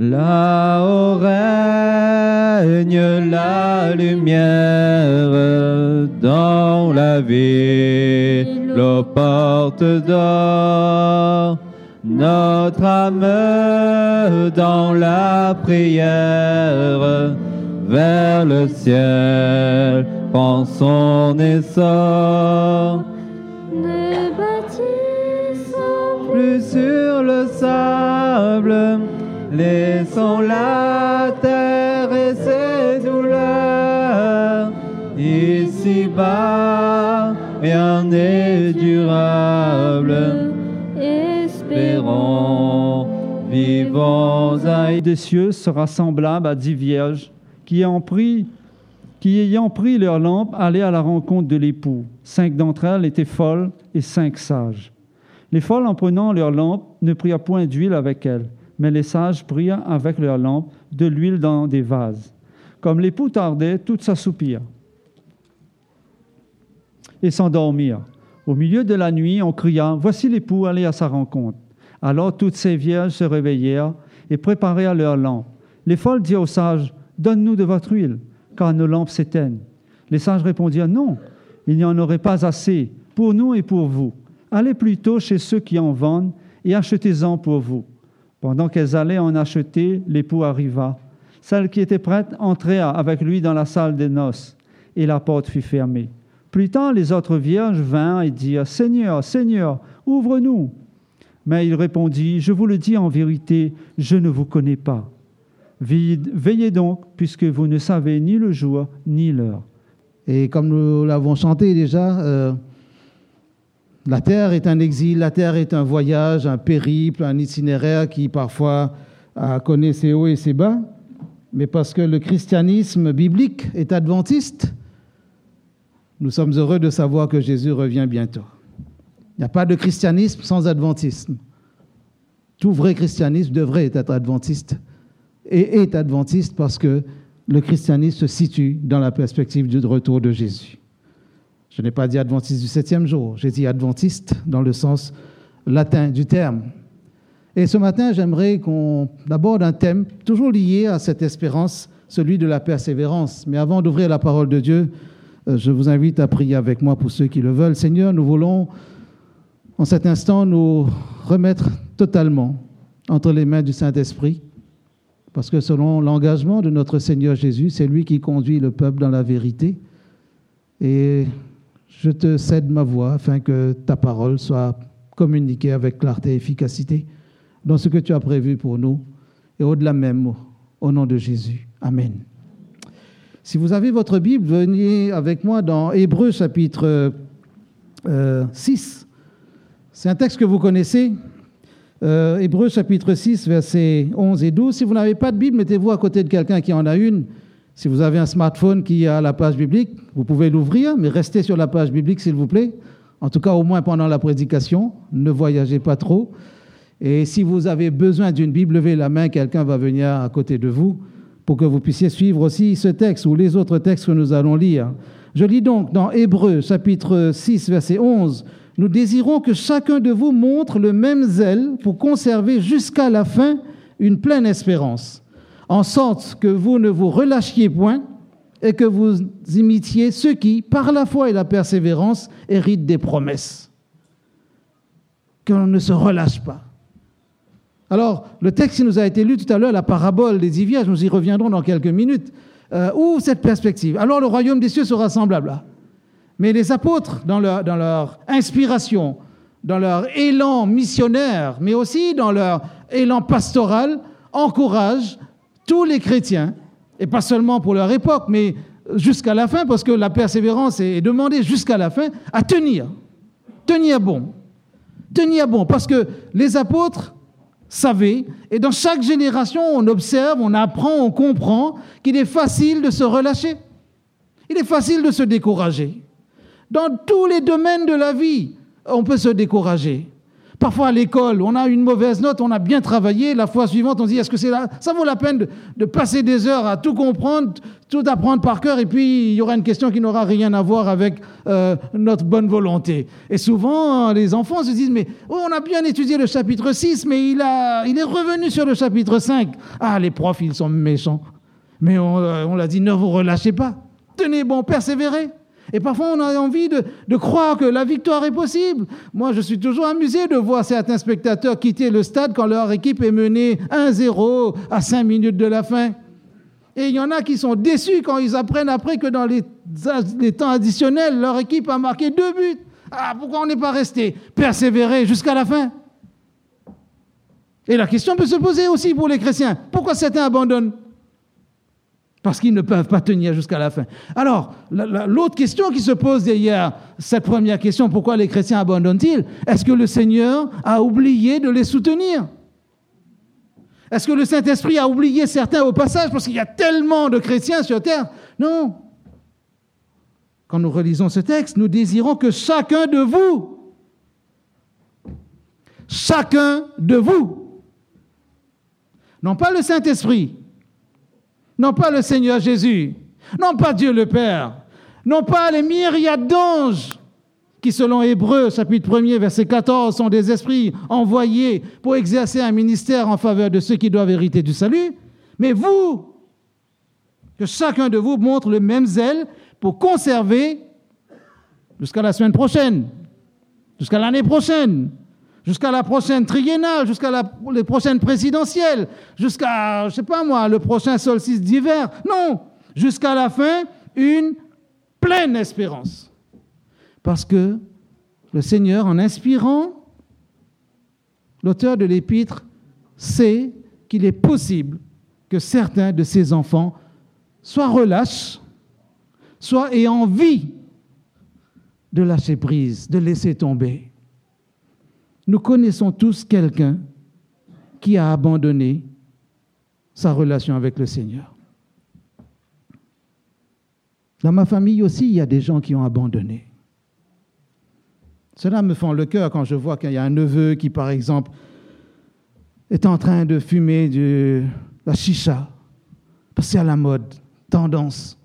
Là où règne la lumière dans la ville aux portes d'or, notre âme dans la prière vers le ciel prend son essor. Ne bâtissons Plus sur le sable, laissons la terre et ses douleurs. Ici-bas, rien n'est durable. Espérons, vivons à des cieux sera semblable à dix vierges qui qui ayant pris leur lampe allaient à la rencontre de l'époux. Cinq d'entre elles étaient folles et cinq sages. Les folles, en prenant leur lampe, ne prirent point d'huile avec elles, mais les sages prirent avec leur lampe de l'huile dans des vases. Comme l'époux tardait, toutes s'assoupirent et s'endormirent. Au milieu de la nuit, on cria Voici l'époux, allez à sa rencontre. Alors toutes ces vierges se réveillèrent et préparèrent leurs lampes. Les folles dirent aux sages Donne-nous de votre huile, car nos lampes s'éteignent. Les sages répondirent Non, il n'y en aurait pas assez pour nous et pour vous. Allez plutôt chez ceux qui en vendent et achetez-en pour vous. Pendant qu'elles allaient en acheter, l'époux arriva. Celle qui était prête entra avec lui dans la salle des noces, et la porte fut fermée. Plus tard, les autres vierges vinrent et dirent Seigneur, Seigneur, ouvre-nous. Mais il répondit Je vous le dis en vérité, je ne vous connais pas. Veillez donc, puisque vous ne savez ni le jour ni l'heure. Et comme nous l'avons chanté déjà, euh, la terre est un exil, la terre est un voyage, un périple, un itinéraire qui parfois connaît ses hauts et ses bas. Mais parce que le christianisme biblique est adventiste, nous sommes heureux de savoir que Jésus revient bientôt. Il n'y a pas de christianisme sans adventisme. Tout vrai christianisme devrait être adventiste et est adventiste parce que le christianisme se situe dans la perspective du retour de Jésus. Je n'ai pas dit adventiste du septième jour, j'ai dit adventiste dans le sens latin du terme. Et ce matin, j'aimerais qu'on aborde un thème toujours lié à cette espérance, celui de la persévérance. Mais avant d'ouvrir la parole de Dieu, euh, je vous invite à prier avec moi pour ceux qui le veulent. Seigneur, nous voulons en cet instant nous remettre totalement entre les mains du Saint-Esprit, parce que selon l'engagement de notre Seigneur Jésus, c'est lui qui conduit le peuple dans la vérité. Et je te cède ma voix afin que ta parole soit communiquée avec clarté et efficacité dans ce que tu as prévu pour nous, et au-delà même, au nom de Jésus. Amen. Si vous avez votre Bible, venez avec moi dans Hébreu chapitre euh, 6. C'est un texte que vous connaissez. Euh, Hébreu chapitre 6, versets 11 et 12. Si vous n'avez pas de Bible, mettez-vous à côté de quelqu'un qui en a une. Si vous avez un smartphone qui a la page biblique, vous pouvez l'ouvrir, mais restez sur la page biblique, s'il vous plaît. En tout cas, au moins pendant la prédication. Ne voyagez pas trop. Et si vous avez besoin d'une Bible, levez la main, quelqu'un va venir à côté de vous pour que vous puissiez suivre aussi ce texte ou les autres textes que nous allons lire. Je lis donc dans Hébreu chapitre 6 verset 11, Nous désirons que chacun de vous montre le même zèle pour conserver jusqu'à la fin une pleine espérance, en sorte que vous ne vous relâchiez point et que vous imitiez ceux qui, par la foi et la persévérance, héritent des promesses. Qu'on ne se relâche pas. Alors, le texte qui nous a été lu tout à l'heure, la parabole des dix nous y reviendrons dans quelques minutes, euh, cette perspective. Alors, le royaume des cieux sera semblable là. Mais les apôtres, dans leur inspiration, dans leur élan missionnaire, mais aussi dans leur élan pastoral, encouragent tous les chrétiens, et pas seulement pour leur époque, mais jusqu'à la fin, parce que la persévérance est demandée jusqu'à la fin, à tenir. Tenir bon. Tenir bon. Parce que les apôtres savaient, et dans chaque génération, on observe, on apprend, on comprend qu'il est facile de se relâcher. Il est facile de se décourager. Dans tous les domaines de la vie, on peut se décourager. Parfois à l'école, on a une mauvaise note, on a bien travaillé, la fois suivante, on se dit, est-ce que c'est ça vaut la peine de, de passer des heures à tout comprendre, tout apprendre par cœur, et puis il y aura une question qui n'aura rien à voir avec euh, notre bonne volonté. Et souvent, les enfants se disent, mais oh, on a bien étudié le chapitre 6, mais il, a, il est revenu sur le chapitre 5. Ah, les profs, ils sont méchants. Mais on, euh, on l'a dit, ne vous relâchez pas. Tenez bon, persévérez. Et parfois, on a envie de, croire que la victoire est possible. Moi, je suis toujours amusé de voir certains spectateurs quitter le stade quand leur équipe est menée 1-0 à 5 minutes de la fin. Et il y en a qui sont déçus quand ils apprennent après que dans les, les temps additionnels, leur équipe a marqué deux buts. Ah, pourquoi on n'est pas resté? Persévérer jusqu'à la fin Et la question peut se poser aussi pour les chrétiens. Pourquoi certains abandonnent? Parce qu'ils ne peuvent pas tenir jusqu'à la fin. Alors, l'autre question qui se pose derrière cette première question, pourquoi les chrétiens abandonnent-ils? Est-ce que le Seigneur a oublié de les soutenir? Est-ce que le Saint-Esprit a oublié certains au passage? Parce qu'il y a tellement de chrétiens sur terre Non. Quand nous relisons ce texte, nous désirons que chacun de vous, chacun de vous, non pas le Saint-Esprit, non pas le Seigneur Jésus, non pas Dieu le Père, non pas les myriades d'anges qui, selon Hébreu, chapitre 1er, verset 14, sont des esprits envoyés pour exercer un ministère en faveur de ceux qui doivent hériter du salut, mais vous, que chacun de vous montre le même zèle pour conserver jusqu'à la semaine prochaine, jusqu'à l'année prochaine, jusqu'à la prochaine triennale, jusqu'à les prochaines présidentielles, jusqu'à, je sais pas moi, le prochain solstice d'hiver. Non, jusqu'à la fin, une pleine espérance. Parce que le Seigneur, en inspirant, l'auteur de l'épître sait qu'il est possible que certains de ses enfants soient relâches, soit aient envie de lâcher prise, de laisser tomber. Nous connaissons tous quelqu'un qui a abandonné sa relation avec le Seigneur. Dans ma famille aussi, il y a des gens qui ont abandonné. Cela me fend le cœur quand je vois qu'il y a un neveu qui, par exemple, est en train de fumer de la chicha, parce à la mode, tendance.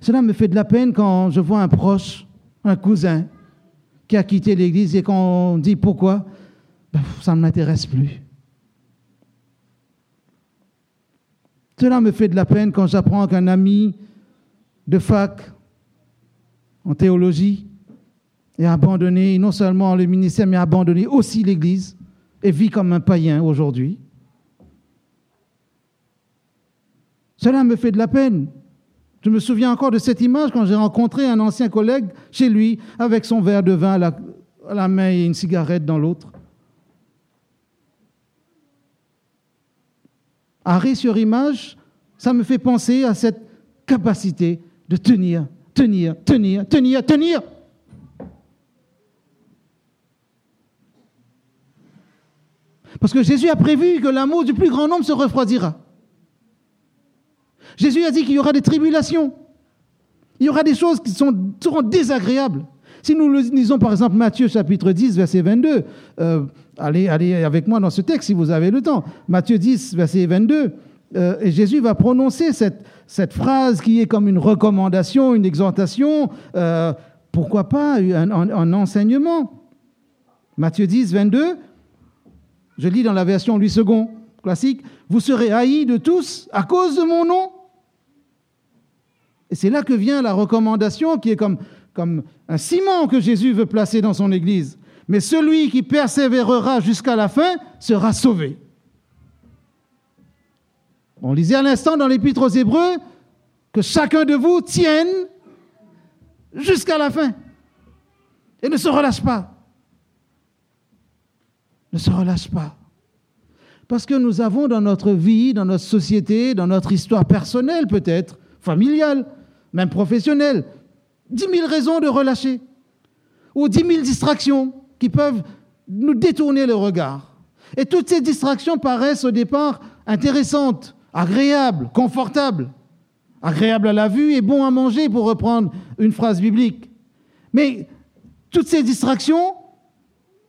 Cela me fait de la peine quand je vois un proche, un cousin, qui a quitté l'Église et qu'on dit pourquoi, ben, ça ne m'intéresse plus. Cela me fait de la peine quand j'apprends qu'un ami de fac en théologie est abandonné, non seulement le ministère, mais abandonné aussi l'Église et vit comme un païen aujourd'hui. Cela me fait de la peine je me souviens encore de cette image quand j'ai rencontré un ancien collègue chez lui avec son verre de vin à la, main et une cigarette dans l'autre. Arrêt sur image, ça me fait penser à cette capacité de tenir, tenir, tenir, tenir, tenir. Parce que Jésus a prévu que l'amour du plus grand nombre se refroidira. Jésus a dit qu'il y aura des tribulations. Il y aura des choses qui seront désagréables. Si nous lisons par exemple Matthieu chapitre 10, verset 22, euh, allez, avec moi dans ce texte si vous avez le temps. Matthieu 10, verset 22, euh, et Jésus va prononcer cette, phrase qui est comme une recommandation, une exhortation, euh, pourquoi pas un, enseignement. Matthieu 10, 22, je lis dans la version Louis II classique, vous serez haïs de tous à cause de mon nom. Et c'est là que vient la recommandation qui est comme, un ciment que Jésus veut placer dans son Église. Mais celui qui persévérera jusqu'à la fin sera sauvé. On lisait à l'instant dans l'Épître aux Hébreux que chacun de vous tienne jusqu'à la fin et ne se relâche pas. Ne se relâche pas. Parce que nous avons dans notre vie, dans notre société, dans notre histoire personnelle peut-être, familiale, même professionnel, dix mille raisons de relâcher, ou dix mille distractions qui peuvent nous détourner le regard. Et toutes ces distractions paraissent au départ intéressantes, agréables, confortables, agréables à la vue et bon à manger, pour reprendre une phrase biblique. Mais toutes ces distractions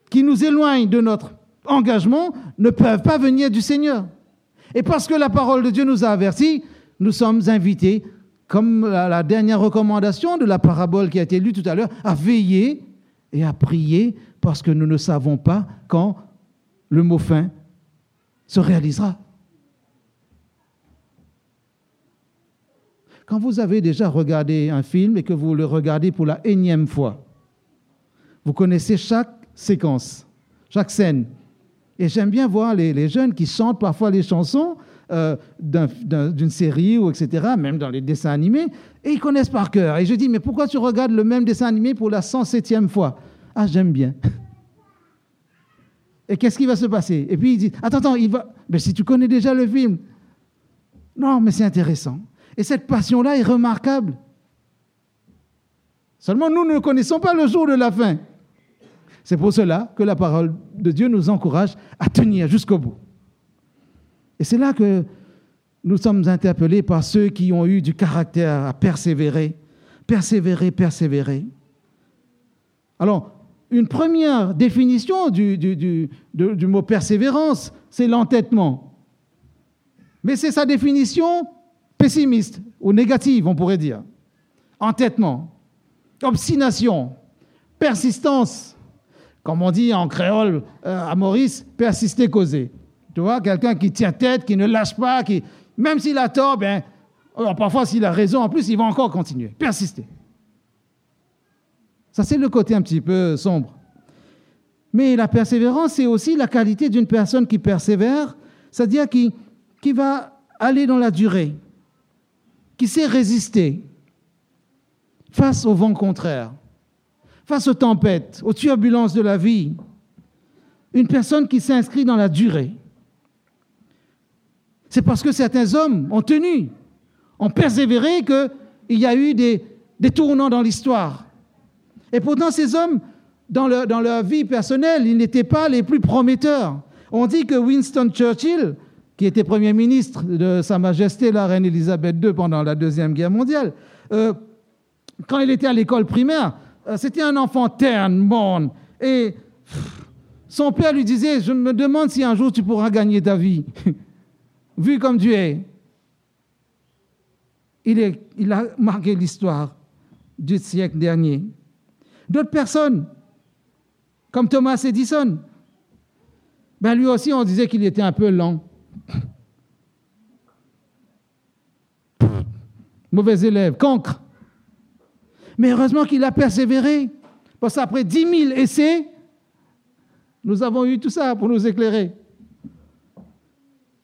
qui nous éloignent de notre engagement ne peuvent pas venir du Seigneur. Et parce que la parole de Dieu nous a avertis, nous sommes invités, comme la, dernière recommandation de la parabole qui a été lue tout à l'heure, à veiller et à prier parce que nous ne savons pas quand le mot fin se réalisera. Quand vous avez déjà regardé un film et que vous le regardez pour la énième fois, vous connaissez chaque séquence, chaque scène. Et j'aime bien voir les, les jeunes qui chantent parfois les chansons euh, d'un- d'un- d'une série ou etc., même dans les dessins animés, et ils connaissent par cœur. Et je dis, mais pourquoi tu regardes le même dessin animé pour la 107e fois? Ah, j'aime bien. Et qu'est-ce qui va se passer? Et puis il dit, attends, attends, il va... Mais si tu connais déjà le film. Non, mais c'est intéressant. Et cette passion-là est remarquable. Seulement, nous ne connaissons pas le jour de la fin. C'est pour cela que la parole de Dieu nous encourage à tenir jusqu'au bout. Et c'est là que nous sommes interpellés par ceux qui ont eu du caractère à persévérer, persévérer, persévérer. Alors, une première définition du, du- du- mot persévérance, c'est l'entêtement. Mais c'est sa définition pessimiste ou négative, on pourrait dire. Entêtement, obstination, persistance. Comme on dit en créole euh, à Maurice, persister, causer. Tu vois, quelqu'un qui tient tête, qui ne lâche pas, qui, même s'il a tort, ben, alors parfois s'il a raison, en plus, il va encore continuer, persister. Ça, c'est le côté un petit peu sombre. Mais la persévérance, c'est aussi la qualité d'une personne qui persévère, c'est-à-dire qui, qui va aller dans la durée, qui sait résister face au vent contraire, face aux tempêtes, aux turbulences de la vie. Une personne qui s'inscrit dans la durée. C'est parce que certains hommes ont tenu, ont persévéré qu'il y a eu des, des tournants dans l'histoire. Et pourtant, ces hommes, dans leur, dans leur vie personnelle, ils n'étaient pas les plus prometteurs. On dit que Winston Churchill, qui était Premier ministre de Sa Majesté la Reine Elisabeth II pendant la Deuxième Guerre mondiale, euh, quand il était à l'école primaire, euh, c'était un enfant terne, morne. Et son père lui disait, je me demande si un jour tu pourras gagner ta vie, vu comme. Il, est, il a marqué l'histoire du siècle dernier. D'autres personnes, comme Thomas Edison, ben lui aussi on disait qu'il était un peu lent. Mauvais élève, cancre. Mais heureusement qu'il a persévéré. Parce qu'après 10 000 essais, nous avons eu tout ça pour nous éclairer.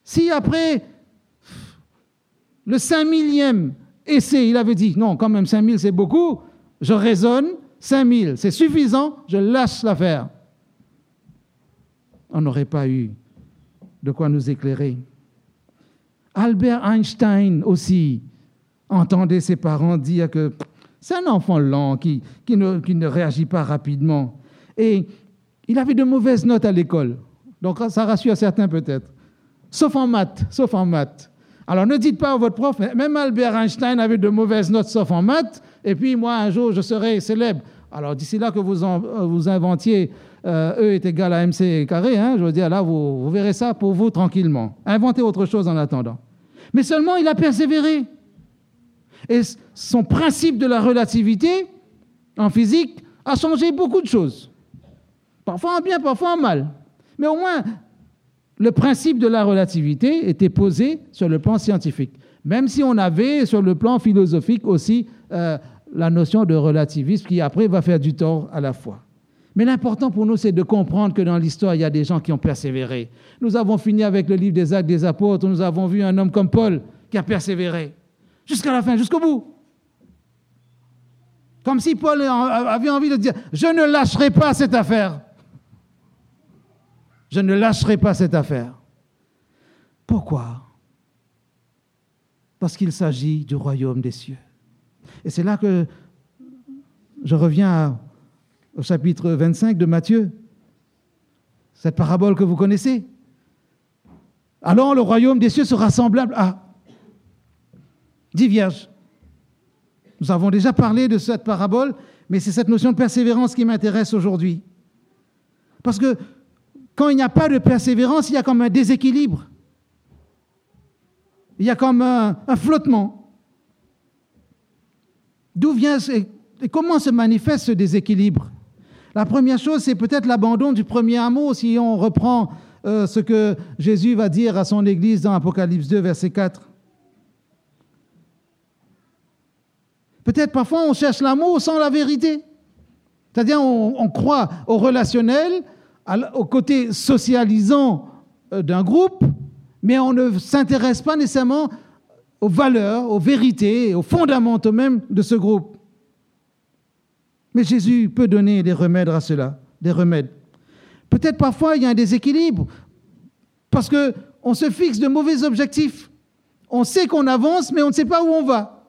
Si après le 5 millième essai, il avait dit, non, quand même 5 000 c'est beaucoup, je raisonne, 5 000 c'est suffisant, je lâche l'affaire. On n'aurait pas eu de quoi nous éclairer. Albert Einstein aussi entendait ses parents dire que c'est un enfant lent qui, qui, ne, qui ne réagit pas rapidement. Et il avait de mauvaises notes à l'école. Donc ça rassure certains peut-être. Sauf en maths, sauf en maths. Alors ne dites pas à votre prof, même Albert Einstein avait de mauvaises notes sauf en maths, et puis moi un jour je serai célèbre. Alors d'ici là que vous, vous inventiez euh, E est égal à MC carré, hein, je veux dire là vous, vous verrez ça pour vous tranquillement. Inventez autre chose en attendant. Mais seulement il a persévéré. Et son principe de la relativité en physique a changé beaucoup de choses. Parfois en bien, parfois en mal. Mais au moins, le principe de la relativité était posé sur le plan scientifique. Même si on avait sur le plan philosophique aussi euh, la notion de relativisme qui après va faire du tort à la foi. Mais l'important pour nous, c'est de comprendre que dans l'histoire, il y a des gens qui ont persévéré. Nous avons fini avec le livre des actes des apôtres, nous avons vu un homme comme Paul qui a persévéré jusqu'à la fin, jusqu'au bout. Comme si Paul avait envie de dire, je ne lâcherai pas cette affaire. Je ne lâcherai pas cette affaire. Pourquoi? Parce qu'il s'agit du royaume des cieux. Et c'est là que je reviens au chapitre 25 de Matthieu, cette parabole que vous connaissez. Alors le royaume des cieux sera semblable à dix vierges. Nous avons déjà parlé de cette parabole, mais c'est cette notion de persévérance qui m'intéresse aujourd'hui. Parce que quand il n'y a pas de persévérance, il y a comme un déséquilibre. Il y a comme un, flottement. D'où vient et comment se manifeste ce déséquilibre? La première chose, c'est peut-être l'abandon du premier amour, si on reprend euh, ce que Jésus va dire à son Église dans Apocalypse 2, verset 4. Peut-être parfois on cherche l'amour sans la vérité. C'est-à-dire on, croit au relationnel, au côté socialisant euh, d'un groupe, mais on ne s'intéresse pas nécessairement aux valeurs, aux vérités, aux fondamentaux même de ce groupe. Mais Jésus peut donner des remèdes à cela, des remèdes. Peut-être parfois il y a un déséquilibre parce que on se fixe de mauvais objectifs. On sait qu'on avance, mais on ne sait pas où on va.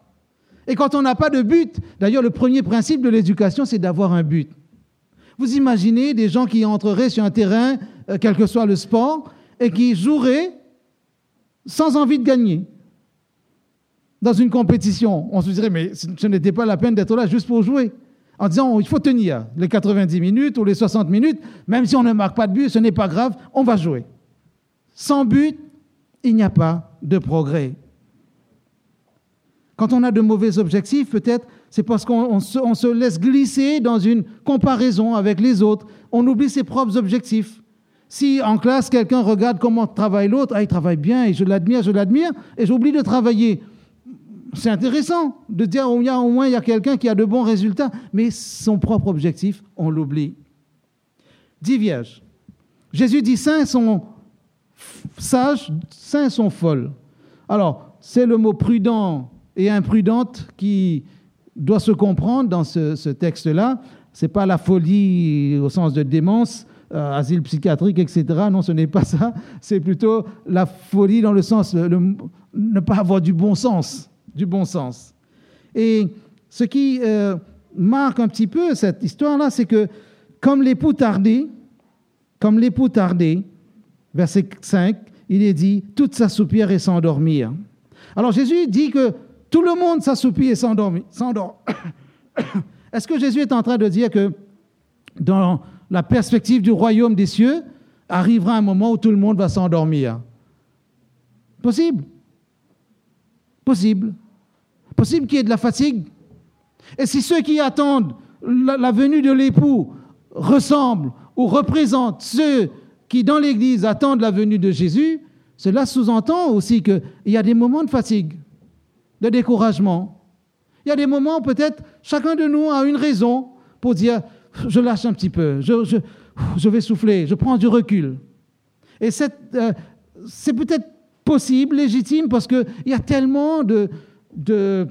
Et quand on n'a pas de but, d'ailleurs le premier principe de l'éducation, c'est d'avoir un but. Vous imaginez des gens qui entreraient sur un terrain, euh, quel que soit le sport, et qui joueraient sans envie de gagner dans une compétition. On se dirait, mais ce ce n'était pas la peine d'être là juste pour jouer. En disant, il faut tenir les 90 minutes ou les 60 minutes, même si on ne marque pas de but, ce n'est pas grave, on va jouer. Sans but, il n'y a pas de progrès. Quand on a de mauvais objectifs, peut-être c'est parce qu'on on se, laisse glisser dans une comparaison avec les autres. On oublie ses propres objectifs. Si en classe, quelqu'un regarde comment travaille l'autre, ah, il travaille bien et je l'admire, je l'admire, et j'oublie de travailler. C'est intéressant de dire au moins, au moins il y a quelqu'un qui a de bons résultats, mais son propre objectif, on l'oublie. Dix vierges. Jésus dit saints sont sages, saints sont folles. Alors, c'est le mot prudent et imprudente qui doit se comprendre dans ce, texte-là. Ce n'est pas la folie au sens de démence, euh, asile psychiatrique, etc. Non, ce n'est pas ça. C'est plutôt la folie dans le sens de ne pas avoir du bon sens. Du bon sens. Et ce qui euh, marque un petit peu cette histoire-là, c'est que comme l'époux tardé, comme l'époux tardé, verset 5, il est dit, toute s'assoupir et s'endormir. Alors Jésus dit que tout le monde s'assoupit et s'endormit- s'endort. Est-ce que Jésus est en train de dire que dans la perspective du royaume des cieux, arrivera un moment où tout le monde va s'endormir? Possible. Possible. Possible qu'il y ait de la fatigue. Et si ceux qui attendent la, la venue de l'époux ressemblent ou représentent ceux qui, dans l'Église, attendent la venue de Jésus, cela sous-entend aussi qu'il y a des moments de fatigue, de découragement. Il y a des moments peut-être chacun de nous a une raison pour dire je lâche un petit peu, je, vais souffler, je prends du recul. Et euh, c'est peut-être possible, légitime, parce qu'il y a tellement de, de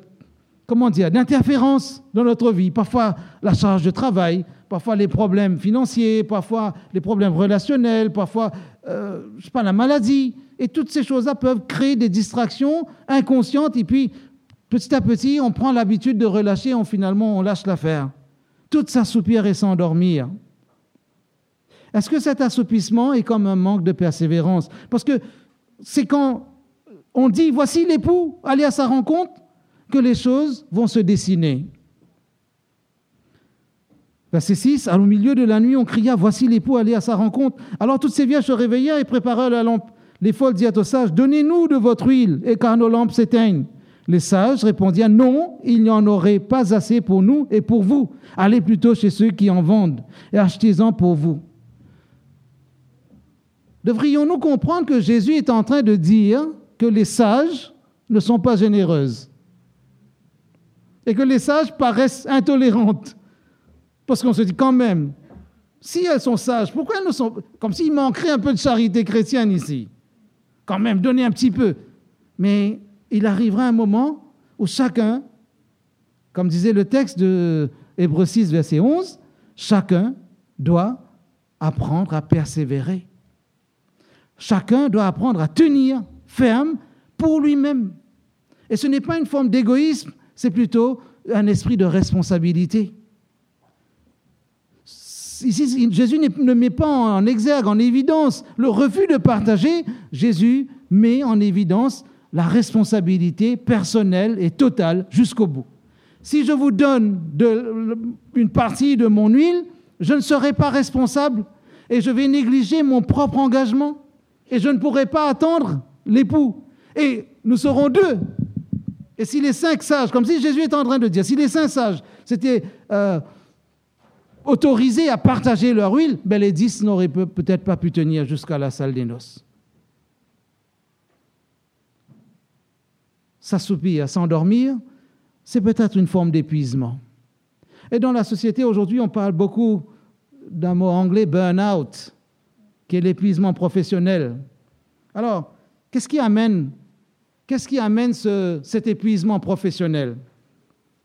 comment dire, d'interférences dans notre vie. Parfois la charge de travail, parfois les problèmes financiers, parfois les problèmes relationnels, parfois, euh, sais pas, la maladie. Et toutes ces choses-là peuvent créer des distractions inconscientes. Et puis, petit à petit, on prend l'habitude de relâcher, on, finalement, on lâche l'affaire. Tout s'assoupir et s'endormir. Est-ce que cet assoupissement est comme un manque de persévérance? Parce que c'est quand on dit voici l'époux, allez à sa rencontre, que les choses vont se dessiner. Verset 6, au milieu de la nuit, on cria, voici l'époux, allez à sa rencontre. Alors toutes ces vierges se réveillèrent et préparèrent la lampe. Les folles dirent aux sages, donnez-nous de votre huile, et car nos lampes s'éteignent. Les sages répondirent, non, il n'y en aurait pas assez pour nous et pour vous. Allez plutôt chez ceux qui en vendent et achetez-en pour vous. Devrions-nous comprendre que Jésus est en train de dire que les sages ne sont pas généreuses et que les sages paraissent intolérantes? Parce qu'on se dit quand même, si elles sont sages, pourquoi elles ne sont comme s'il manquerait un peu de charité chrétienne ici Quand même, donner un petit peu. Mais il arrivera un moment où chacun, comme disait le texte de Hébreux 6, verset 11, chacun doit apprendre à persévérer. Chacun doit apprendre à tenir ferme pour lui-même. Et ce n'est pas une forme d'égoïsme, c'est plutôt un esprit de responsabilité. Jésus ne met pas en exergue, en évidence le refus de partager. Jésus met en évidence la responsabilité personnelle et totale jusqu'au bout. Si je vous donne une partie de mon huile, je ne serai pas responsable. et je vais négliger mon propre engagement et je ne pourrai pas attendre l'époux. Et nous serons deux. Et si les cinq sages, comme si Jésus était en train de dire, si les cinq sages s'étaient euh, autorisés à partager leur huile, ben les dix n'auraient peut- peut-être pas pu tenir jusqu'à la salle des noces. S'assoupir, s'endormir, c'est peut-être une forme d'épuisement. Et dans la société aujourd'hui, on parle beaucoup d'un mot anglais, burn-out, qui est l'épuisement professionnel. Alors, qu'est-ce qui amène, qu'est-ce qui amène ce- cet épuisement professionnel?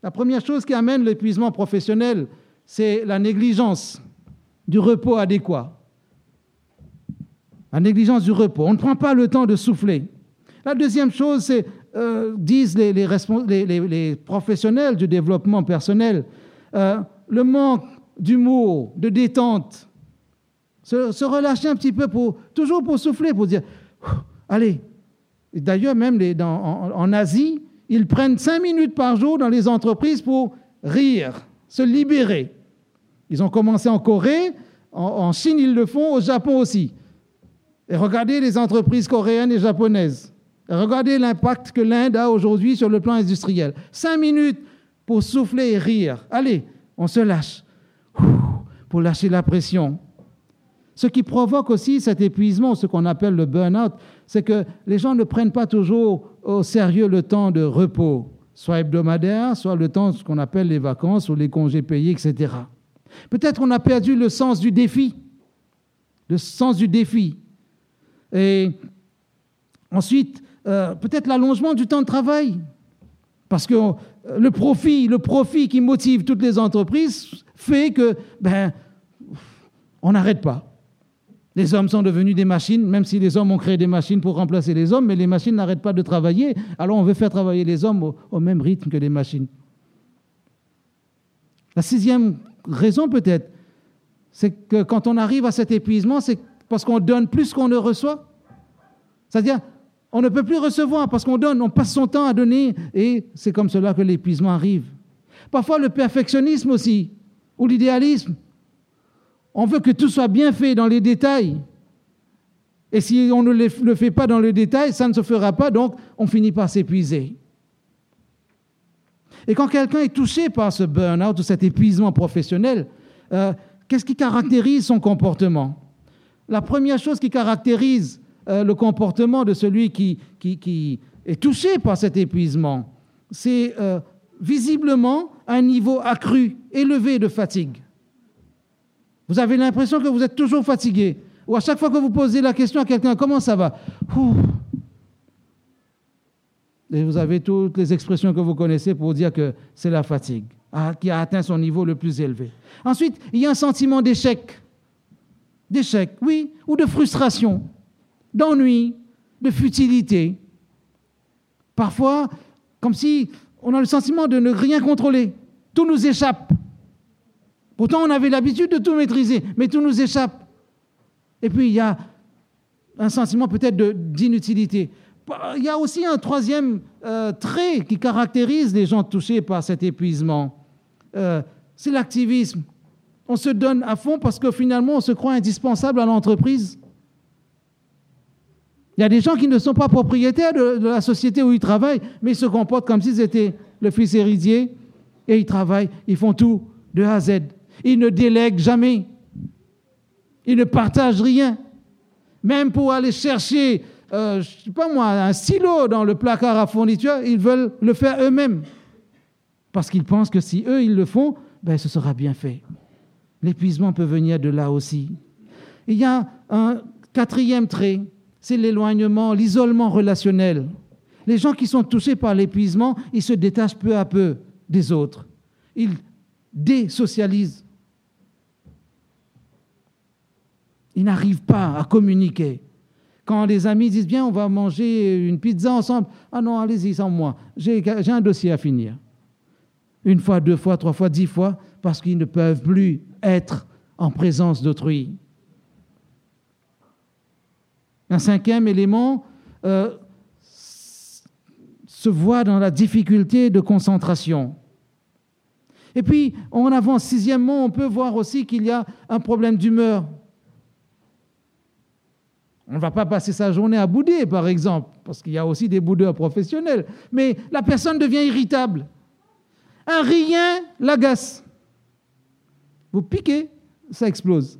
La première chose qui amène l'épuisement professionnel, c'est la négligence du repos adéquat. La négligence du repos. On ne prend pas le temps de souffler. La deuxième chose, c'est, euh, disent les, professionnels du développement personnel, euh, le manque d'humour, de détente. Se, relâcher un petit peu pour, toujours pour souffler, pour dire, allez. D'ailleurs, même en Asie, ils prennent cinq minutes par jour dans les entreprises pour rire, se libérer. Ils ont commencé en Corée, en, Chine ils le font, au Japon aussi. Et regardez les entreprises coréennes et japonaises. Regardez l'impact que l'Inde a aujourd'hui sur le plan industriel. Cinq minutes pour souffler et rire. Allez, on se lâche. Pour lâcher la pression. Ce qui provoque aussi cet épuisement, ce qu'on appelle le burn-out, c'est que les gens ne prennent pas toujours au sérieux le temps de repos, soit hebdomadaire, soit le temps, ce qu'on appelle les vacances ou les congés payés, etc. Peut-être on a perdu le sens du défi, le sens du défi. Et ensuite, euh, peut-être l'allongement du temps de travail. Parce que euh, le profit, le profit qui motive toutes les entreprises fait que, ben, on n'arrête pas. Les hommes sont devenus des machines, même si les hommes ont créé des machines pour remplacer les hommes, mais les machines n'arrêtent pas de travailler. Alors on veut faire travailler les hommes au, même rythme que les machines. La sixième raison peut-être, c'est que quand on arrive à cet épuisement, c'est parce qu'on donne plus qu'on ne reçoit. C'est-à-dire, on ne peut plus recevoir parce qu'on donne, on passe son temps à donner, et c'est comme cela que l'épuisement arrive. Parfois le perfectionnisme aussi, ou l'idéalisme. On veut que tout soit bien fait dans les détails. Et si on ne le fait pas dans le détail, ça ne se fera pas, donc on finit par s'épuiser. Et quand quelqu'un est touché par ce burn-out ou cet épuisement professionnel, euh, qu'est-ce qui caractérise son comportement? La première chose qui caractérise euh, le comportement de celui qui, est touché par cet épuisement, c'est euh, visiblement un niveau accru, élevé de fatigue. Vous avez l'impression que vous êtes toujours fatigué. Ou à chaque fois que vous posez la question à quelqu'un, comment ça va? Ouh. Et vous avez toutes les expressions que vous connaissez pour dire que c'est la fatigue ah, qui a atteint son niveau le plus élevé. Ensuite, il y a un sentiment d'échec. D'échec, oui, ou de frustration, d'ennui, de futilité. Parfois, comme si on a le sentiment de ne rien contrôler. Tout nous échappe. Pourtant, on avait l'habitude de tout maîtriser, mais tout nous échappe. Et puis, il y a un sentiment peut-être d'inutilité. Il y a aussi un troisième euh, trait qui caractérise les gens touchés par cet épuisement. Euh, c'est l'activisme. On se donne à fond parce que finalement, on se croit indispensable à l'entreprise. Il y a des gens qui ne sont pas propriétaires de, la société où ils travaillent, mais ils se comportent comme s'ils étaient le fils héritier et ils travaillent, ils font tout de A à Z. Ils ne délèguent jamais. Ils ne partagent rien. Même pour aller chercher, euh, je sais pas moi, un stylo dans le placard à fourniture, ils veulent le faire eux-mêmes. Parce qu'ils pensent que si eux, ils le font, ben, ce sera bien fait. L'épuisement peut venir de là aussi. Il y a un quatrième trait, c'est l'éloignement, l'isolement relationnel. Les gens qui sont touchés par l'épuisement, ils se détachent peu à peu des autres. Ils désocialisent. Ils n'arrivent pas à communiquer. Quand les amis disent bien, on va manger une pizza ensemble, ah non, allez-y sans moi, j'ai un dossier à finir. Une fois, deux fois, trois fois, dix fois, parce qu'ils ne peuvent plus être en présence d'autrui. Un cinquième élément euh, se voit dans la difficulté de concentration. Et puis, en avant, sixièmement, on peut voir aussi qu'il y a un problème d'humeur. On ne va pas passer sa journée à bouder, par exemple, parce qu'il y a aussi des boudeurs professionnels. Mais la personne devient irritable. Un rien l'agace. Vous piquez, ça explose.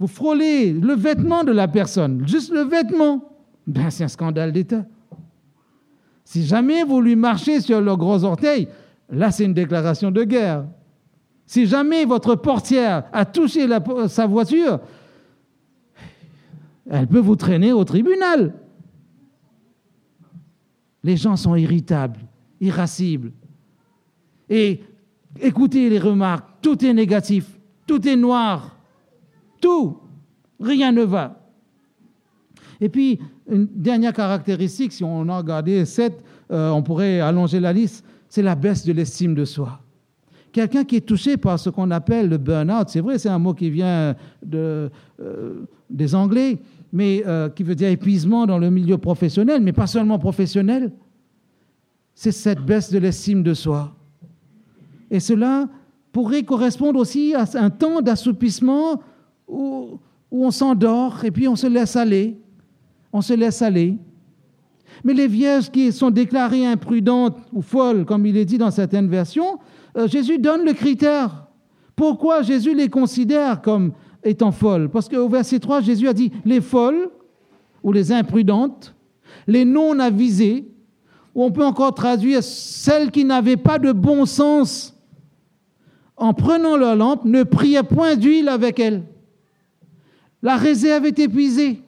Vous frôlez le vêtement de la personne, juste le vêtement. Ben, c'est un scandale d'État. Si jamais vous lui marchez sur le gros orteil, là, c'est une déclaration de guerre. Si jamais votre portière a touché sa voiture, elle peut vous traîner au tribunal. Les gens sont irritables, irascibles. Et écoutez les remarques, tout est négatif, tout est noir, tout, rien ne va. Et puis, une dernière caractéristique, si on en regardait sept, euh, on pourrait allonger la liste, c'est la baisse de l'estime de soi. Quelqu'un qui est touché par ce qu'on appelle le burn-out, c'est vrai, c'est un mot qui vient euh, des Anglais, mais euh, qui veut dire épuisement dans le milieu professionnel, mais pas seulement professionnel. C'est cette baisse de l'estime de soi. Et cela pourrait correspondre aussi à un temps d'assoupissement où, où on s'endort et puis on se laisse aller. On se laisse aller. Mais les vierges qui sont déclarées imprudentes ou folles, comme il est dit dans certaines versions, euh, Jésus donne le critère. Pourquoi Jésus les considère comme étant folles Parce qu'au verset 3, Jésus a dit les folles ou les imprudentes, les non avisées, ou on peut encore traduire celles qui n'avaient pas de bon sens, en prenant leur lampe, ne priaient point d'huile avec elle. La réserve est épuisée.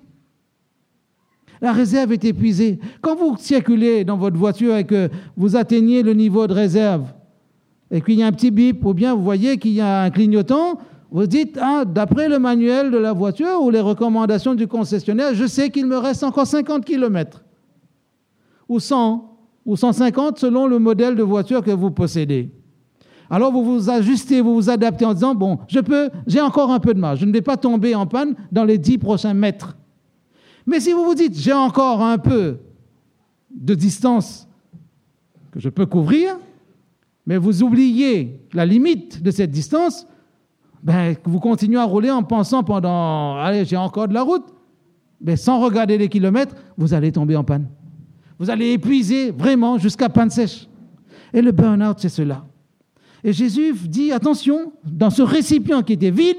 La réserve est épuisée. Quand vous circulez dans votre voiture et que vous atteignez le niveau de réserve, et qu'il y a un petit bip, ou bien vous voyez qu'il y a un clignotant, vous dites, ah, d'après le manuel de la voiture ou les recommandations du concessionnaire, je sais qu'il me reste encore 50 km, ou 100, ou 150 selon le modèle de voiture que vous possédez. Alors vous vous ajustez, vous vous adaptez en disant, bon, je peux, j'ai encore un peu de marge, je ne vais pas tomber en panne dans les 10 prochains mètres. Mais si vous vous dites, j'ai encore un peu de distance que je peux couvrir, mais vous oubliez la limite de cette distance, ben, vous continuez à rouler en pensant pendant, allez, j'ai encore de la route, mais sans regarder les kilomètres, vous allez tomber en panne. Vous allez épuiser vraiment jusqu'à panne sèche. Et le burn-out, c'est cela. Et Jésus dit, attention, dans ce récipient qui était vide,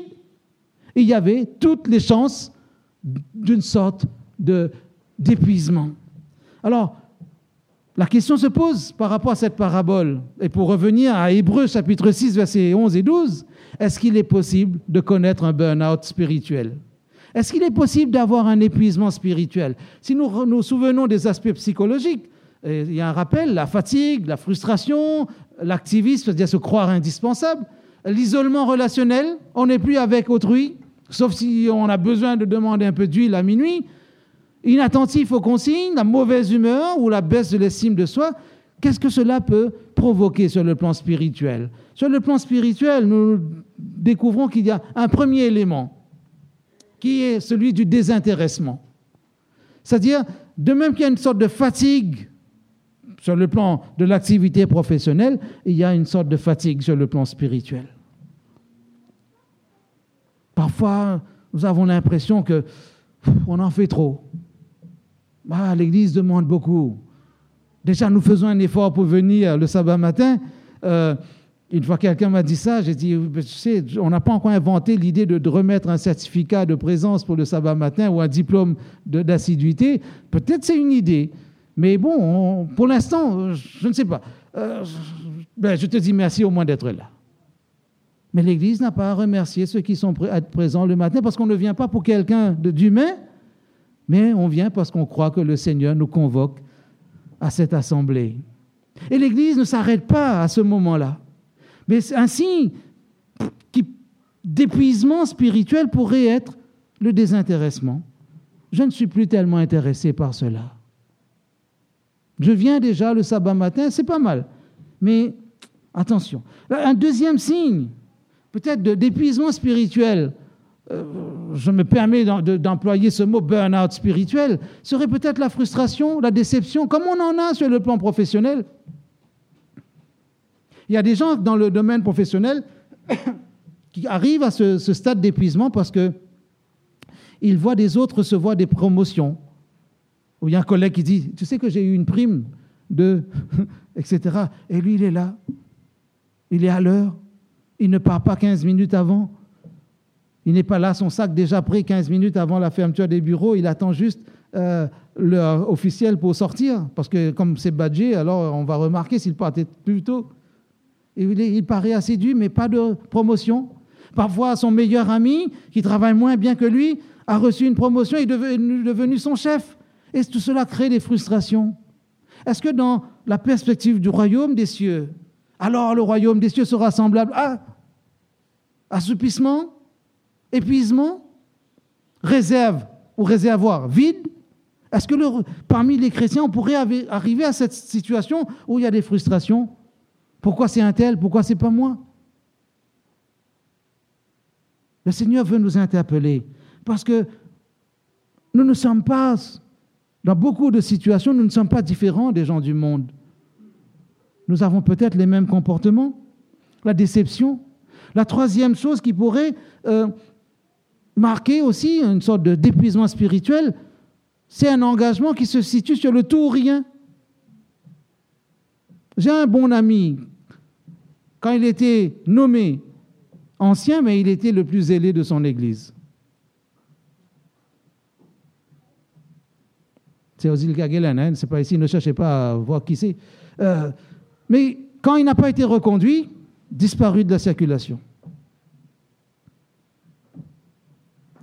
il y avait toutes les chances d'une sorte de, d'épuisement. Alors, la question se pose par rapport à cette parabole. Et pour revenir à Hébreu chapitre 6, versets 11 et 12, est-ce qu'il est possible de connaître un burn-out spirituel? Est-ce qu'il est possible d'avoir un épuisement spirituel? Si nous nous souvenons des aspects psychologiques, il y a un rappel, la fatigue, la frustration, l'activisme, c'est-à-dire se croire indispensable, l'isolement relationnel, on n'est plus avec autrui, sauf si on a besoin de demander un peu d'huile à minuit, inattentif aux consignes, la mauvaise humeur ou la baisse de l'estime de soi, qu'est-ce que cela peut provoquer sur le plan spirituel? Sur le plan spirituel, nous découvrons qu'il y a un premier élément, qui est celui du désintéressement. C'est-à-dire, de même qu'il y a une sorte de fatigue sur le plan de l'activité professionnelle, il y a une sorte de fatigue sur le plan spirituel. Parfois, nous avons l'impression que on en fait trop. Ah, L'Église demande beaucoup. Déjà, nous faisons un effort pour venir le sabbat matin. Euh, une fois quelqu'un m'a dit ça, j'ai dit, tu sais, on n'a pas encore inventé l'idée de, remettre un certificat de présence pour le sabbat matin ou un diplôme d'assiduité. Peut-être c'est une idée. Mais bon, on, pour l'instant, je ne sais pas. Euh, ben, je te dis merci au moins d'être là. Mais l'Église n'a pas à remercier ceux qui sont pr présents le matin parce qu'on ne vient pas pour quelqu'un d'humain, mais on vient parce qu'on croit que le Seigneur nous convoque à cette assemblée. Et l'Église ne s'arrête pas à ce moment-là. Mais un signe d'épuisement spirituel pourrait être le désintéressement. Je ne suis plus tellement intéressé par cela. Je viens déjà le sabbat matin, c'est pas mal. Mais attention. Un deuxième signe, peut-être d'épuisement spirituel, euh, je me permets d'employer ce mot burn-out spirituel, serait peut-être la frustration, la déception, comme on en a sur le plan professionnel. Il y a des gens dans le domaine professionnel qui arrivent à ce, stade d'épuisement parce que il voit des autres recevoir des promotions. Il y a un collègue qui dit, tu sais que j'ai eu une prime de, etc. Et lui, il est là. Il est à l'heure. Il ne part pas 15 minutes avant. Il n'est pas là, son sac déjà prêt 15 minutes avant la fermeture des bureaux. Il attend juste euh, l'heure officielle pour sortir. Parce que comme c'est badgé, alors on va remarquer s'il partait plus tôt. Il, est- il paraît assidu, mais pas de promotion. Parfois, son meilleur ami, qui travaille moins bien que lui, a reçu une promotion et est devenu, devenu son chef. Et tout cela crée des frustrations. Est-ce que dans la perspective du royaume des cieux, alors le royaume des cieux sera semblable à assoupissement, épuisement, réserve ou réservoir vide Est-ce que le- parmi les chrétiens, on pourrait arriver à cette situation où il y a des frustrations? Pourquoi c'est un tel? Pourquoi c'est pas moi? Le Seigneur veut nous interpeller parce que nous ne sommes pas, dans beaucoup de situations, nous ne sommes pas différents des gens du monde. Nous avons peut-être les mêmes comportements, la déception. La troisième chose qui pourrait euh, marquer aussi une sorte de d'épuisement spirituel, c'est un engagement qui se situe sur le tout ou rien. J'ai un bon ami, quand il était nommé ancien, mais il était le plus zélé de son église. C'est Ozil Gagelen, hein, c'est pas ici, ne cherchez pas à voir qui c'est. Euh, mais quand il n'a pas été reconduit, disparu de la circulation.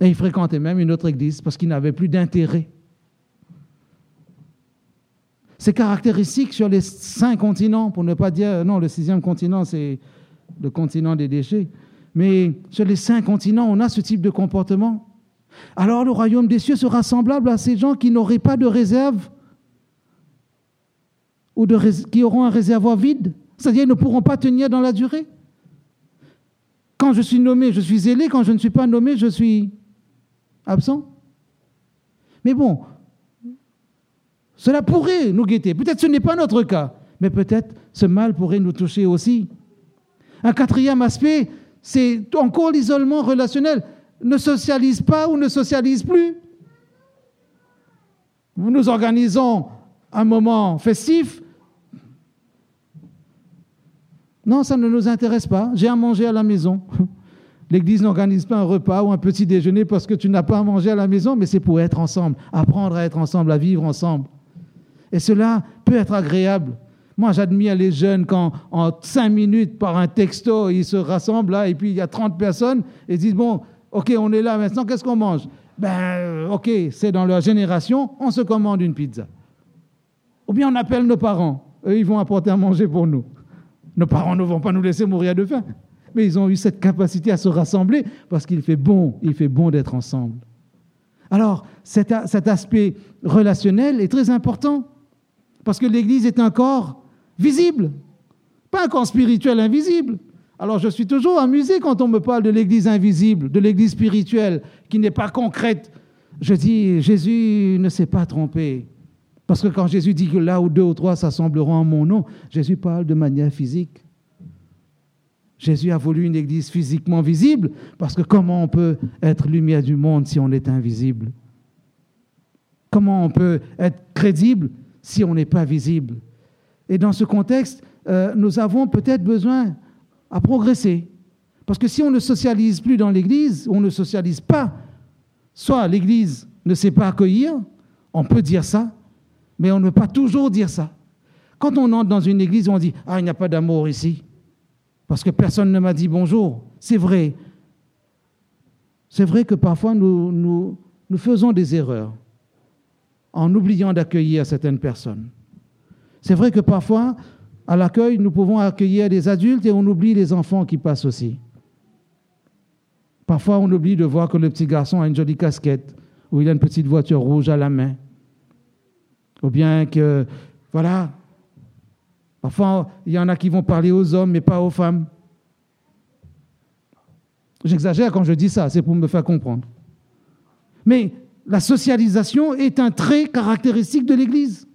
Et il fréquentait même une autre église parce qu'il n'avait plus d'intérêt. C'est caractéristique sur les cinq continents, pour ne pas dire, non, le sixième continent, c'est le continent des déchets. Mais sur les cinq continents, on a ce type de comportement. Alors le royaume des cieux sera semblable à ces gens qui n'auraient pas de réserve ou qui auront un réservoir vide. C'est-à-dire ils ne pourront pas tenir dans la durée. Quand je suis nommé, je suis zélé. Quand je ne suis pas nommé, je suis absent. Mais bon, cela pourrait nous guetter. Peut-être ce n'est pas notre cas, mais peut-être ce mal pourrait nous toucher aussi. Un quatrième aspect, c'est encore l'isolement relationnel. Ne socialise pas ou ne socialise plus. Nous organisons un moment festif. Non, ça ne nous intéresse pas. J'ai à manger à la maison. L'Église n'organise pas un repas ou un petit déjeuner parce que tu n'as pas à manger à la maison, mais c'est pour être ensemble, apprendre à être ensemble, à vivre ensemble. Et cela peut être agréable. Moi, j'admire les jeunes quand, en cinq minutes, par un texto, ils se rassemblent là, et puis il y a 30 personnes, et ils disent Bon, OK, on est là maintenant, qu'est-ce qu'on mange? Ben, euh, OK, c'est dans leur génération, on se commande une pizza. Ou bien on appelle nos parents, eux, ils vont apporter à manger pour nous. Nos parents ne vont pas nous laisser mourir de faim. Mais ils ont eu cette capacité à se rassembler parce qu'il fait bon, il fait bon d'être ensemble. Alors, cet, aspect relationnel est très important parce que l'Église est un corps visible, pas un corps spirituel invisible. Alors, je suis toujours amusé quand on me parle de l'Église invisible, de l'Église spirituelle qui n'est pas concrète. Je dis, Jésus ne s'est pas trompé. Parce que quand Jésus dit que là où deux ou trois s'assembleront en mon nom, Jésus parle de manière physique. Jésus a voulu une église physiquement visible, parce que comment on peut être lumière du monde si on est invisible? Comment on peut être crédible si on n'est pas visible? Et dans ce contexte, euh, nous avons peut-être besoin à progresser. Parce que si on ne socialise plus dans l'église, on ne socialise pas, soit l'église ne sait pas accueillir, on peut dire ça, mais on ne peut pas toujours dire ça. Quand on entre dans une église, on dit Ah, il n'y a pas d'amour ici. Parce que personne ne m'a dit bonjour. C'est vrai. C'est vrai que parfois nous, nous, nous faisons des erreurs en oubliant d'accueillir certaines personnes. C'est vrai que parfois, à l'accueil, nous pouvons accueillir des adultes et on oublie les enfants qui passent aussi. Parfois, on oublie de voir que le petit garçon a une jolie casquette ou il a une petite voiture rouge à la main. Ou bien que, voilà, parfois, il y en a qui vont parler aux hommes mais pas aux femmes. J'exagère quand je dis ça, c'est pour me faire comprendre. Mais la socialisation est un trait caractéristique de l'Église.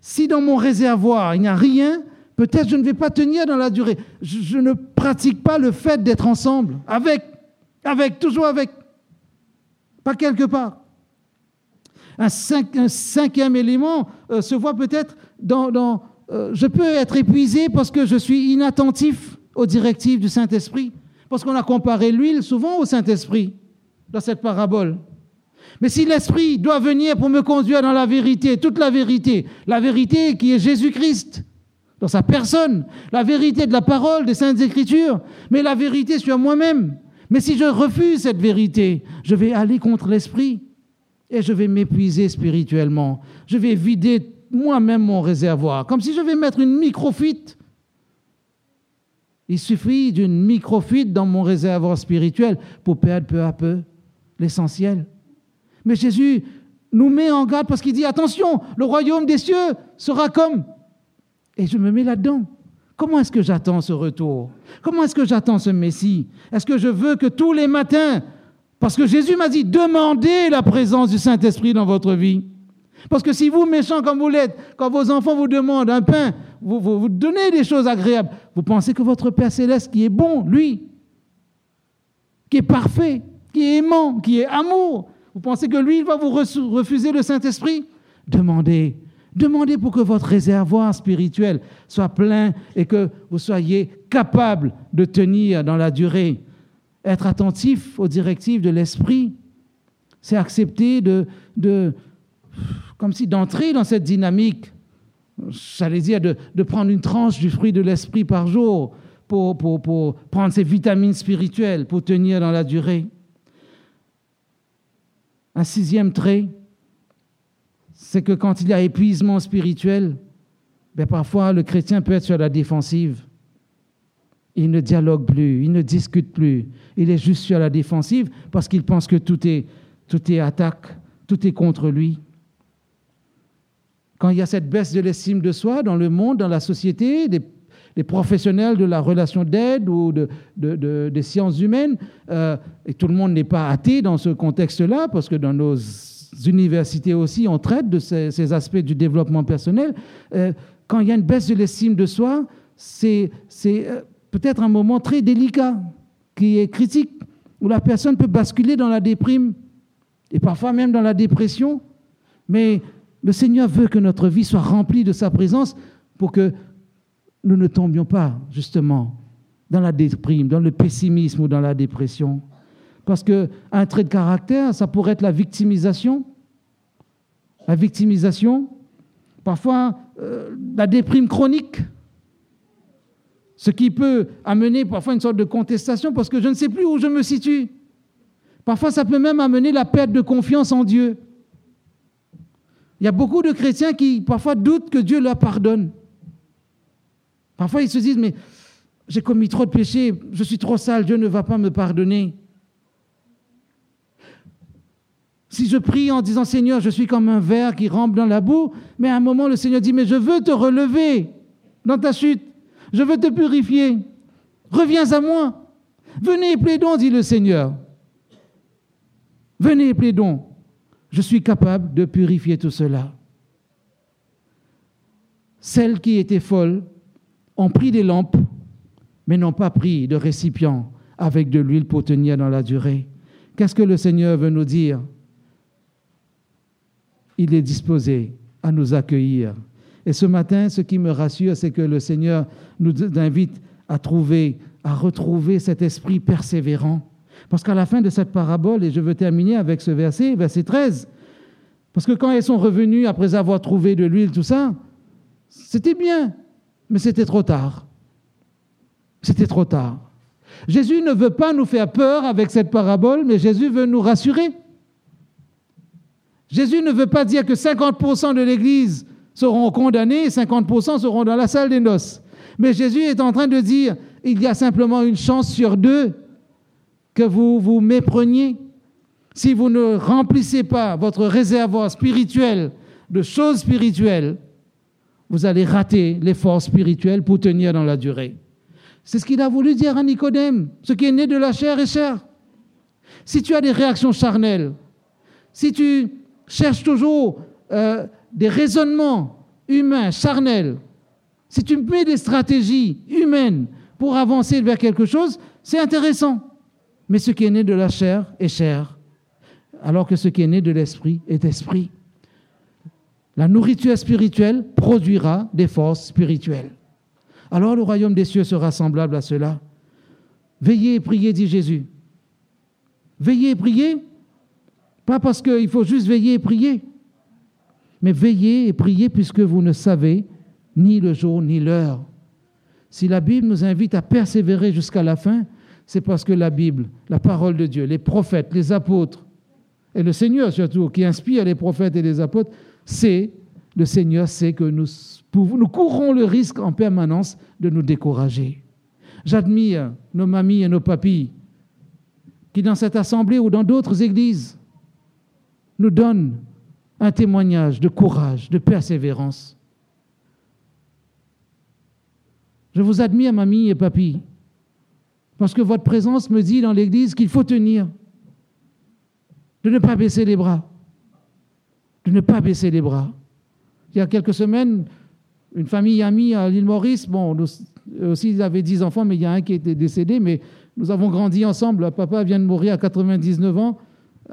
Si dans mon réservoir, il n'y a rien, peut-être je ne vais pas tenir dans la durée. Je, ne pratique pas le fait d'être ensemble avec. Avec, toujours avec. Pas quelque part. Un, cinquième élément euh, se voit peut-être dans... Euh, je peux être épuisé parce que je suis inattentif aux directives du Saint-Esprit. Parce qu'on a comparé l'huile souvent au Saint-Esprit dans cette parabole. Mais si l'Esprit doit venir pour me conduire dans la vérité, toute la vérité, la vérité qui est Jésus-Christ, dans sa personne, la vérité de la parole des Saintes Écritures, mais la vérité sur moi-même. Mais si je refuse cette vérité, je vais aller contre l'Esprit et je vais m'épuiser spirituellement. Je vais vider moi-même mon réservoir, comme si je vais mettre une microfuite. Il suffit d'une microfuite dans mon réservoir spirituel pour perdre peu à peu l'essentiel. Mais Jésus nous met en garde parce qu'il dit, attention, le royaume des cieux sera comme... Et je me mets là-dedans. Comment est-ce que j'attends ce retour? Comment est-ce que j'attends ce Messie? Est-ce que je veux que tous les matins, parce que Jésus m'a dit, demandez la présence du Saint-Esprit dans votre vie. Parce que si vous, méchants comme vous l'êtes, quand vos enfants vous demandent un pain, vous, vous, donnez des choses agréables, vous pensez que votre Père céleste qui est bon, lui, qui est parfait, qui est aimant, qui est amour, vous pensez que lui, il va vous refuser le Saint-Esprit? Demandez. Demandez pour que votre réservoir spirituel soit plein et que vous soyez capable de tenir dans la durée. Être attentif aux directives de l'Esprit, c'est accepter de, comme si d'entrer dans cette dynamique, j'allais dire de, de, prendre une tranche du fruit de l'Esprit par jour pour, pour, pour prendre ses vitamines spirituelles, pour tenir dans la durée. Un sixième trait, c'est que quand il y a épuisement spirituel, ben parfois le chrétien peut être sur la défensive. Il ne dialogue plus, il ne discute plus. Il est juste sur la défensive parce qu'il pense que tout est, tout est attaque, tout est contre lui. Quand il y a cette baisse de l'estime de soi dans le monde, dans la société, des professionnels de la relation d'aide ou de, des sciences humaines, euh, et tout le monde n'est pas athée dans ce contexte-là, parce que dans nos universités aussi, on traite de ces, aspects du développement personnel. Euh, quand il y a une baisse de l'estime de soi, c'est euh, peut-être un moment très délicat, qui est critique, où la personne peut basculer dans la déprime, et parfois même dans la dépression. Mais le Seigneur veut que notre vie soit remplie de sa présence pour que nous ne tombions pas justement dans la déprime, dans le pessimisme ou dans la dépression. Parce qu'un trait de caractère, ça pourrait être la victimisation. La victimisation, parfois euh, la déprime chronique, ce qui peut amener parfois une sorte de contestation parce que je ne sais plus où je me situe. Parfois, ça peut même amener la perte de confiance en Dieu. Il y a beaucoup de chrétiens qui parfois doutent que Dieu leur pardonne. Parfois, ils se disent, mais j'ai commis trop de péchés, je suis trop sale, Dieu ne va pas me pardonner. Si je prie en disant, Seigneur, je suis comme un verre qui rampe dans la boue, mais à un moment, le Seigneur dit, mais je veux te relever dans ta chute, je veux te purifier, reviens à moi. Venez et plaidons, dit le Seigneur. Venez et plaidons. Je suis capable de purifier tout cela. Celle qui était folle ont pris des lampes, mais n'ont pas pris de récipient avec de l'huile pour tenir dans la durée. Qu'est-ce que le Seigneur veut nous dire? Il est disposé à nous accueillir. Et ce matin, ce qui me rassure, c'est que le Seigneur nous invite à trouver, à retrouver cet esprit persévérant. Parce qu'à la fin de cette parabole, et je veux terminer avec ce verset, verset 13, parce que quand elles sont revenues après avoir trouvé de l'huile, tout ça, c'était bien mais c'était trop tard. C'était trop tard. Jésus ne veut pas nous faire peur avec cette parabole, mais Jésus veut nous rassurer. Jésus ne veut pas dire que 50% de l'Église seront condamnés et 50% seront dans la salle des noces. Mais Jésus est en train de dire, il y a simplement une chance sur deux que vous vous mépreniez. Si vous ne remplissez pas votre réservoir spirituel de choses spirituelles, vous allez rater l'effort spirituel pour tenir dans la durée. C'est ce qu'il a voulu dire à Nicodème. Ce qui est né de la chair est chair. Si tu as des réactions charnelles, si tu cherches toujours euh, des raisonnements humains, charnels, si tu mets des stratégies humaines pour avancer vers quelque chose, c'est intéressant. Mais ce qui est né de la chair est chair, alors que ce qui est né de l'esprit est esprit. La nourriture spirituelle produira des forces spirituelles. Alors le royaume des cieux sera semblable à cela. Veillez et priez, dit Jésus. Veillez et priez, pas parce qu'il faut juste veiller et prier, mais veillez et priez puisque vous ne savez ni le jour ni l'heure. Si la Bible nous invite à persévérer jusqu'à la fin, c'est parce que la Bible, la parole de Dieu, les prophètes, les apôtres, et le Seigneur surtout, qui inspire les prophètes et les apôtres, c'est, le Seigneur sait que nous, courons le risque en permanence de nous décourager. J'admire nos mamies et nos papis qui, dans cette assemblée ou dans d'autres églises, nous donnent un témoignage de courage, de persévérance. Je vous admire, mamie et papy, parce que votre présence me dit dans l'église qu'il faut tenir, de ne pas baisser les bras, de ne pas baisser les bras. Il y a quelques semaines, une famille amie à l'île Maurice, bon, nous aussi, ils avaient dix enfants, mais il y a un qui était décédé, mais nous avons grandi ensemble. Papa vient de mourir à 99 ans.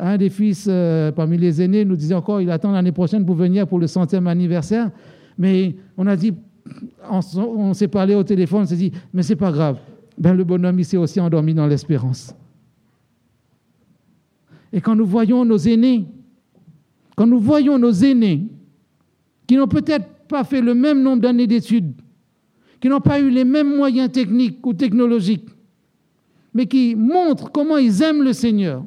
Un des fils, euh, parmi les aînés, nous disait encore, il attend l'année prochaine pour venir pour le centième anniversaire. Mais on a dit, on, s'est parlé au téléphone, on s'est dit, mais c'est pas grave. Ben, le bonhomme, il s'est aussi endormi dans l'espérance. Et quand nous voyons nos aînés, quand nous voyons nos aînés, qui n'ont peut-être pas fait le même nombre d'années d'études, qui n'ont pas eu les mêmes moyens techniques ou technologiques, mais qui montrent comment ils aiment le Seigneur,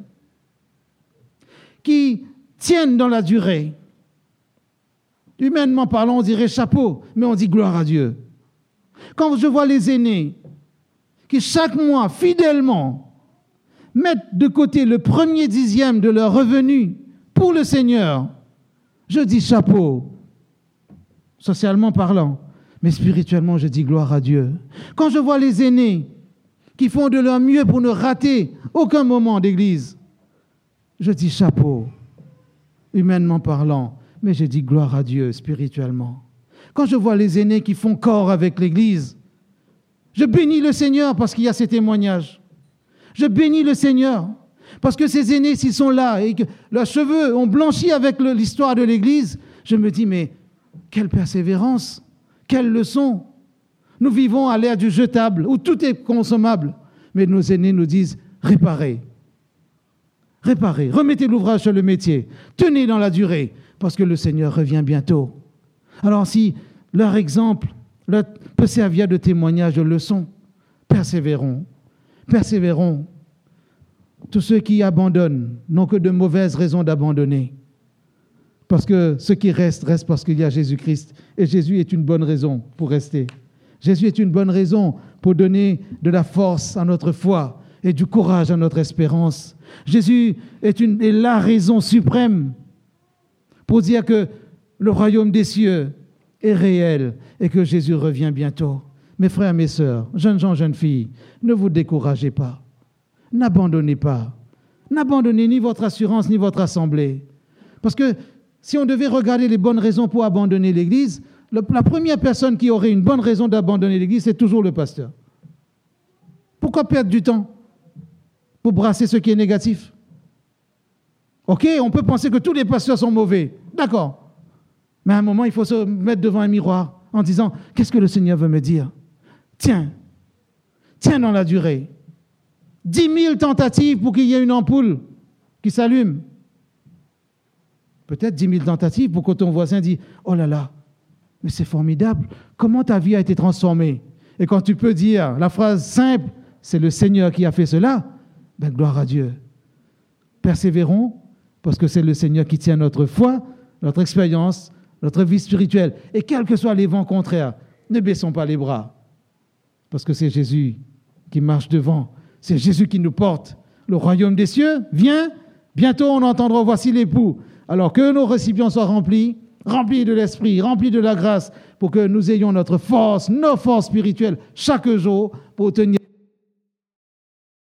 qui tiennent dans la durée. Humainement parlant, on dirait chapeau, mais on dit gloire à Dieu. Quand je vois les aînés qui chaque mois, fidèlement, mettent de côté le premier dixième de leur revenu pour le Seigneur, je dis chapeau, socialement parlant, mais spirituellement, je dis gloire à Dieu. Quand je vois les aînés qui font de leur mieux pour ne rater aucun moment d'église, je dis chapeau, humainement parlant, mais je dis gloire à Dieu spirituellement. Quand je vois les aînés qui font corps avec l'église, je bénis le Seigneur parce qu'il y a ces témoignages. Je bénis le Seigneur parce que ces aînés, s'ils sont là et que leurs cheveux ont blanchi avec l'histoire de l'église, je me dis, mais quelle persévérance, quelle leçon. Nous vivons à l'ère du jetable où tout est consommable, mais nos aînés nous disent, réparez, réparez, remettez l'ouvrage sur le métier, tenez dans la durée, parce que le Seigneur revient bientôt. Alors si leur exemple peut servir de témoignage, de leçon, persévérons, persévérons. Tous ceux qui abandonnent n'ont que de mauvaises raisons d'abandonner. Parce que ce qui reste, reste parce qu'il y a Jésus-Christ. Et Jésus est une bonne raison pour rester. Jésus est une bonne raison pour donner de la force à notre foi et du courage à notre espérance. Jésus est, la raison suprême pour dire que le royaume des cieux est réel et que Jésus revient bientôt. Mes frères, mes sœurs, jeunes gens, jeunes filles, ne vous découragez pas. N'abandonnez pas. N'abandonnez ni votre assurance ni votre assemblée. Parce que si on devait regarder les bonnes raisons pour abandonner l'Église, la première personne qui aurait une bonne raison d'abandonner l'Église, c'est toujours le pasteur. Pourquoi perdre du temps? Pour brasser ce qui est négatif Ok, on peut penser que tous les pasteurs sont mauvais. D'accord. Mais à un moment, il faut se mettre devant un miroir en disant, qu'est-ce que le Seigneur veut me dire? Tiens, tiens dans la durée. Dix mille tentatives pour qu'il y ait une ampoule qui s'allume. Peut-être dix mille tentatives pour que ton voisin dise Oh là là, mais c'est formidable, comment ta vie a été transformée? Et quand tu peux dire la phrase simple C'est le Seigneur qui a fait cela, ben gloire à Dieu. Persévérons, parce que c'est le Seigneur qui tient notre foi, notre expérience, notre vie spirituelle. Et quels que soient les vents contraires, ne baissons pas les bras, parce que c'est Jésus qui marche devant, c'est Jésus qui nous porte. Le royaume des cieux vient, bientôt on entendra Voici l'époux alors que nos récipients soient remplis, remplis de l'Esprit, remplis de la grâce, pour que nous ayons notre force, nos forces spirituelles chaque jour pour tenir